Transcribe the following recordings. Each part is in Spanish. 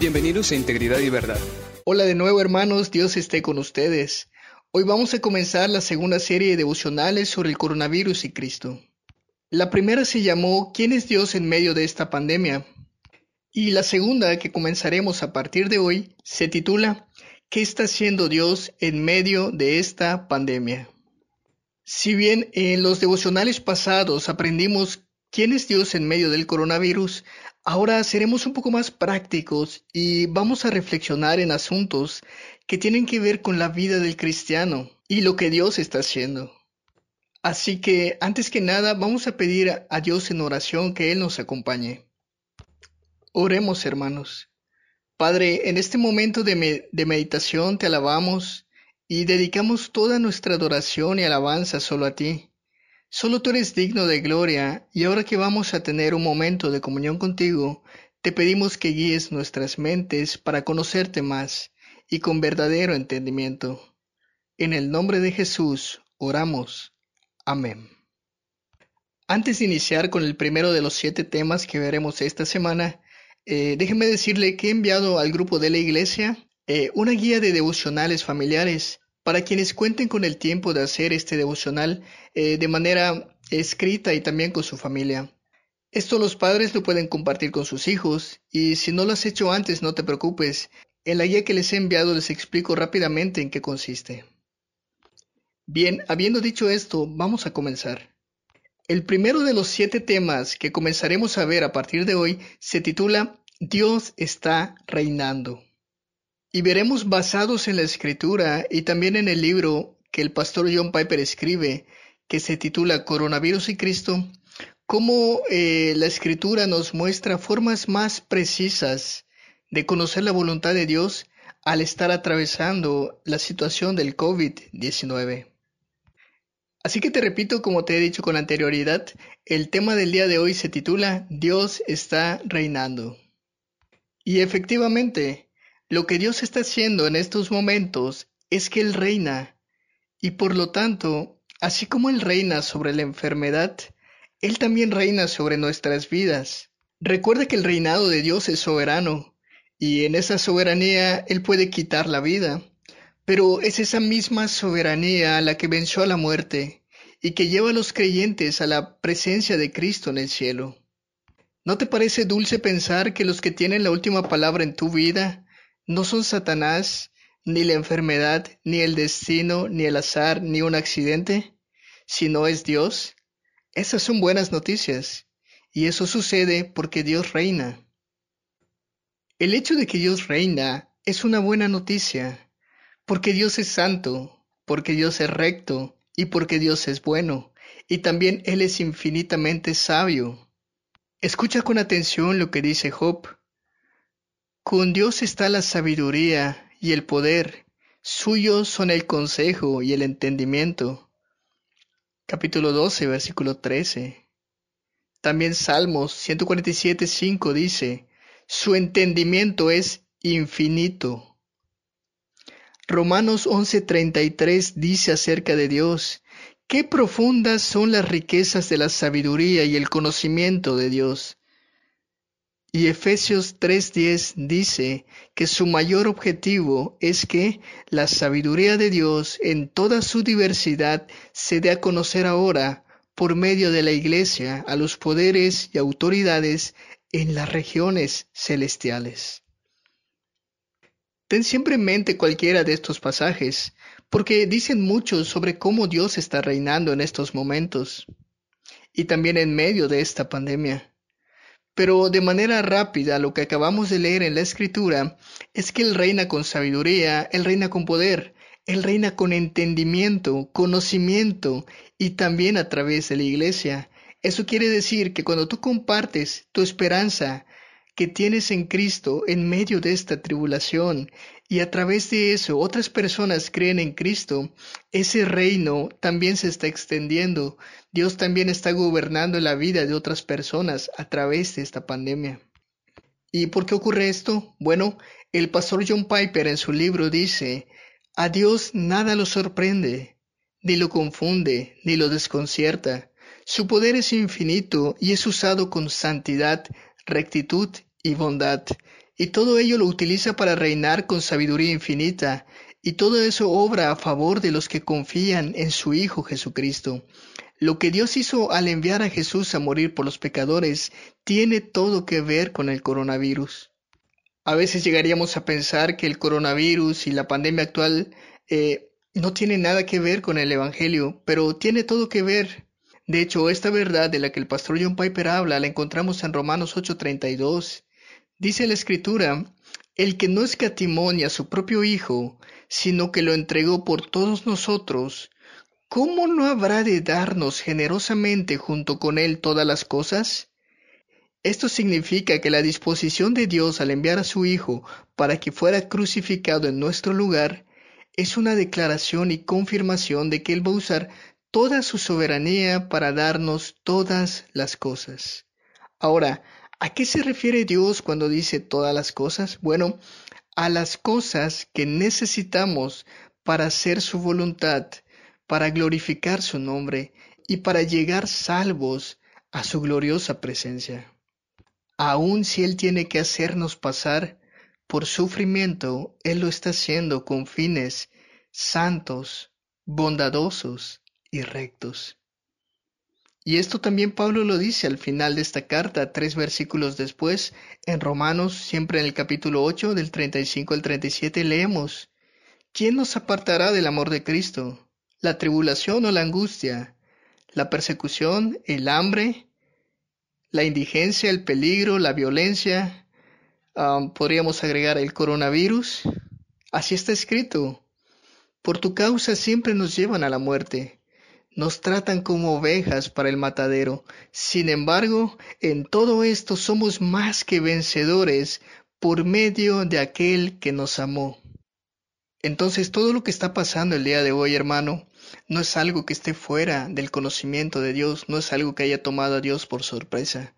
Bienvenidos a Integridad y Verdad. Hola de nuevo hermanos, Dios esté con ustedes. Hoy vamos a comenzar la segunda serie de devocionales sobre el coronavirus y Cristo. La primera se llamó ¿Quién es Dios en medio de esta pandemia? Y la segunda, que comenzaremos a partir de hoy, se titula ¿Qué está haciendo Dios en medio de esta pandemia? Si bien en los devocionales pasados aprendimos quién es Dios en medio del coronavirus, Ahora seremos un poco más prácticos y vamos a reflexionar en asuntos que tienen que ver con la vida del cristiano y lo que Dios está haciendo. Así que antes que nada vamos a pedir a Dios en oración que Él nos acompañe. Oremos hermanos. Padre, en este momento de, de meditación te alabamos y dedicamos toda nuestra adoración y alabanza solo a ti. Solo tú eres digno de gloria, y ahora que vamos a tener un momento de comunión contigo, te pedimos que guíes nuestras mentes para conocerte más y con verdadero entendimiento. En el nombre de Jesús oramos. Amén. Antes de iniciar con el primero de los siete temas que veremos esta semana, eh, déjeme decirle que he enviado al grupo de la iglesia eh, una guía de devocionales familiares para quienes cuenten con el tiempo de hacer este devocional eh, de manera escrita y también con su familia. Esto los padres lo pueden compartir con sus hijos y si no lo has hecho antes no te preocupes, en la guía que les he enviado les explico rápidamente en qué consiste. Bien, habiendo dicho esto, vamos a comenzar. El primero de los siete temas que comenzaremos a ver a partir de hoy se titula Dios está reinando. Y veremos basados en la escritura y también en el libro que el pastor John Piper escribe, que se titula Coronavirus y Cristo, cómo eh, la escritura nos muestra formas más precisas de conocer la voluntad de Dios al estar atravesando la situación del COVID-19. Así que te repito, como te he dicho con anterioridad, el tema del día de hoy se titula Dios está reinando. Y efectivamente, lo que Dios está haciendo en estos momentos es que Él reina, y por lo tanto, así como Él reina sobre la enfermedad, Él también reina sobre nuestras vidas. Recuerda que el reinado de Dios es soberano, y en esa soberanía Él puede quitar la vida, pero es esa misma soberanía la que venció a la muerte y que lleva a los creyentes a la presencia de Cristo en el cielo. ¿No te parece dulce pensar que los que tienen la última palabra en tu vida no son Satanás, ni la enfermedad, ni el destino, ni el azar, ni un accidente, sino es Dios. Esas son buenas noticias, y eso sucede porque Dios reina. El hecho de que Dios reina es una buena noticia, porque Dios es santo, porque Dios es recto, y porque Dios es bueno, y también Él es infinitamente sabio. Escucha con atención lo que dice Job. Con Dios está la sabiduría y el poder, suyos son el consejo y el entendimiento. Capítulo 12, versículo 13. También Salmos 147, 5 dice, su entendimiento es infinito. Romanos 11:33 dice acerca de Dios, qué profundas son las riquezas de la sabiduría y el conocimiento de Dios. Y Efesios 3:10 dice que su mayor objetivo es que la sabiduría de Dios en toda su diversidad se dé a conocer ahora por medio de la Iglesia a los poderes y autoridades en las regiones celestiales. Ten siempre en mente cualquiera de estos pasajes, porque dicen mucho sobre cómo Dios está reinando en estos momentos y también en medio de esta pandemia. Pero de manera rápida lo que acabamos de leer en la escritura es que Él reina con sabiduría, Él reina con poder, Él reina con entendimiento, conocimiento y también a través de la iglesia. Eso quiere decir que cuando tú compartes tu esperanza que tienes en Cristo en medio de esta tribulación y a través de eso otras personas creen en Cristo, ese reino también se está extendiendo. Dios también está gobernando la vida de otras personas a través de esta pandemia. ¿Y por qué ocurre esto? Bueno, el pastor John Piper en su libro dice, a Dios nada lo sorprende, ni lo confunde, ni lo desconcierta. Su poder es infinito y es usado con santidad, rectitud y bondad y todo ello lo utiliza para reinar con sabiduría infinita, y todo eso obra a favor de los que confían en su Hijo Jesucristo. Lo que Dios hizo al enviar a Jesús a morir por los pecadores tiene todo que ver con el coronavirus. A veces llegaríamos a pensar que el coronavirus y la pandemia actual eh, no tienen nada que ver con el Evangelio, pero tiene todo que ver. De hecho, esta verdad de la que el pastor John Piper habla la encontramos en Romanos 8:32. Dice la Escritura, el que no escatimó ni a su propio Hijo, sino que lo entregó por todos nosotros, ¿cómo no habrá de darnos generosamente junto con Él todas las cosas? Esto significa que la disposición de Dios al enviar a su Hijo para que fuera crucificado en nuestro lugar es una declaración y confirmación de que Él va a usar toda su soberanía para darnos todas las cosas. Ahora, ¿a qué se refiere Dios cuando dice todas las cosas? Bueno, a las cosas que necesitamos para hacer su voluntad para glorificar su nombre y para llegar salvos a su gloriosa presencia. Aun si Él tiene que hacernos pasar por sufrimiento, Él lo está haciendo con fines santos, bondadosos y rectos. Y esto también Pablo lo dice al final de esta carta, tres versículos después, en Romanos, siempre en el capítulo 8, del 35 al 37, leemos, ¿quién nos apartará del amor de Cristo? la tribulación o la angustia, la persecución, el hambre, la indigencia, el peligro, la violencia, um, podríamos agregar el coronavirus. Así está escrito. Por tu causa siempre nos llevan a la muerte. Nos tratan como ovejas para el matadero. Sin embargo, en todo esto somos más que vencedores por medio de aquel que nos amó. Entonces todo lo que está pasando el día de hoy, hermano, no es algo que esté fuera del conocimiento de Dios, no es algo que haya tomado a Dios por sorpresa,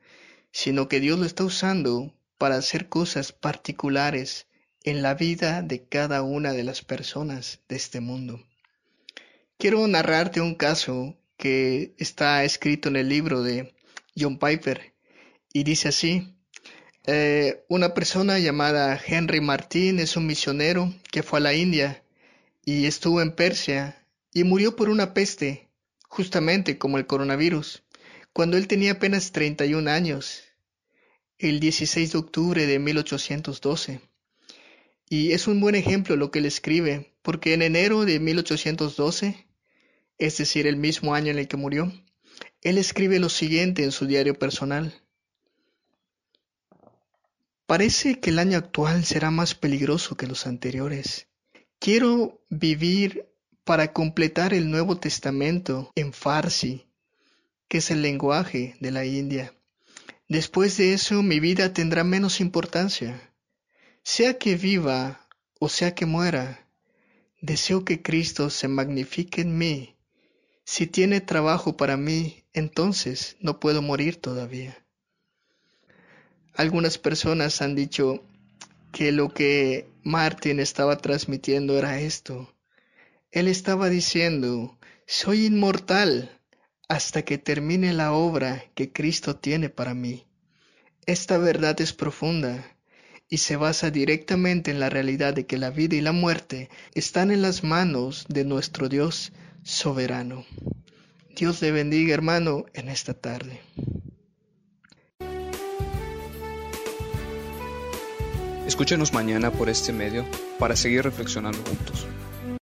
sino que Dios lo está usando para hacer cosas particulares en la vida de cada una de las personas de este mundo. Quiero narrarte un caso que está escrito en el libro de John Piper y dice así, eh, una persona llamada Henry Martín es un misionero que fue a la India y estuvo en Persia y murió por una peste, justamente como el coronavirus, cuando él tenía apenas 31 años, el 16 de octubre de 1812. Y es un buen ejemplo lo que él escribe, porque en enero de 1812, es decir, el mismo año en el que murió, él escribe lo siguiente en su diario personal. Parece que el año actual será más peligroso que los anteriores. Quiero vivir para completar el Nuevo Testamento en Farsi, que es el lenguaje de la India. Después de eso mi vida tendrá menos importancia. Sea que viva o sea que muera, deseo que Cristo se magnifique en mí. Si tiene trabajo para mí, entonces no puedo morir todavía. Algunas personas han dicho que lo que Martin estaba transmitiendo era esto, él estaba diciendo, soy inmortal hasta que termine la obra que Cristo tiene para mí. Esta verdad es profunda y se basa directamente en la realidad de que la vida y la muerte están en las manos de nuestro Dios soberano. Dios le bendiga hermano en esta tarde. Escúchenos mañana por este medio para seguir reflexionando juntos.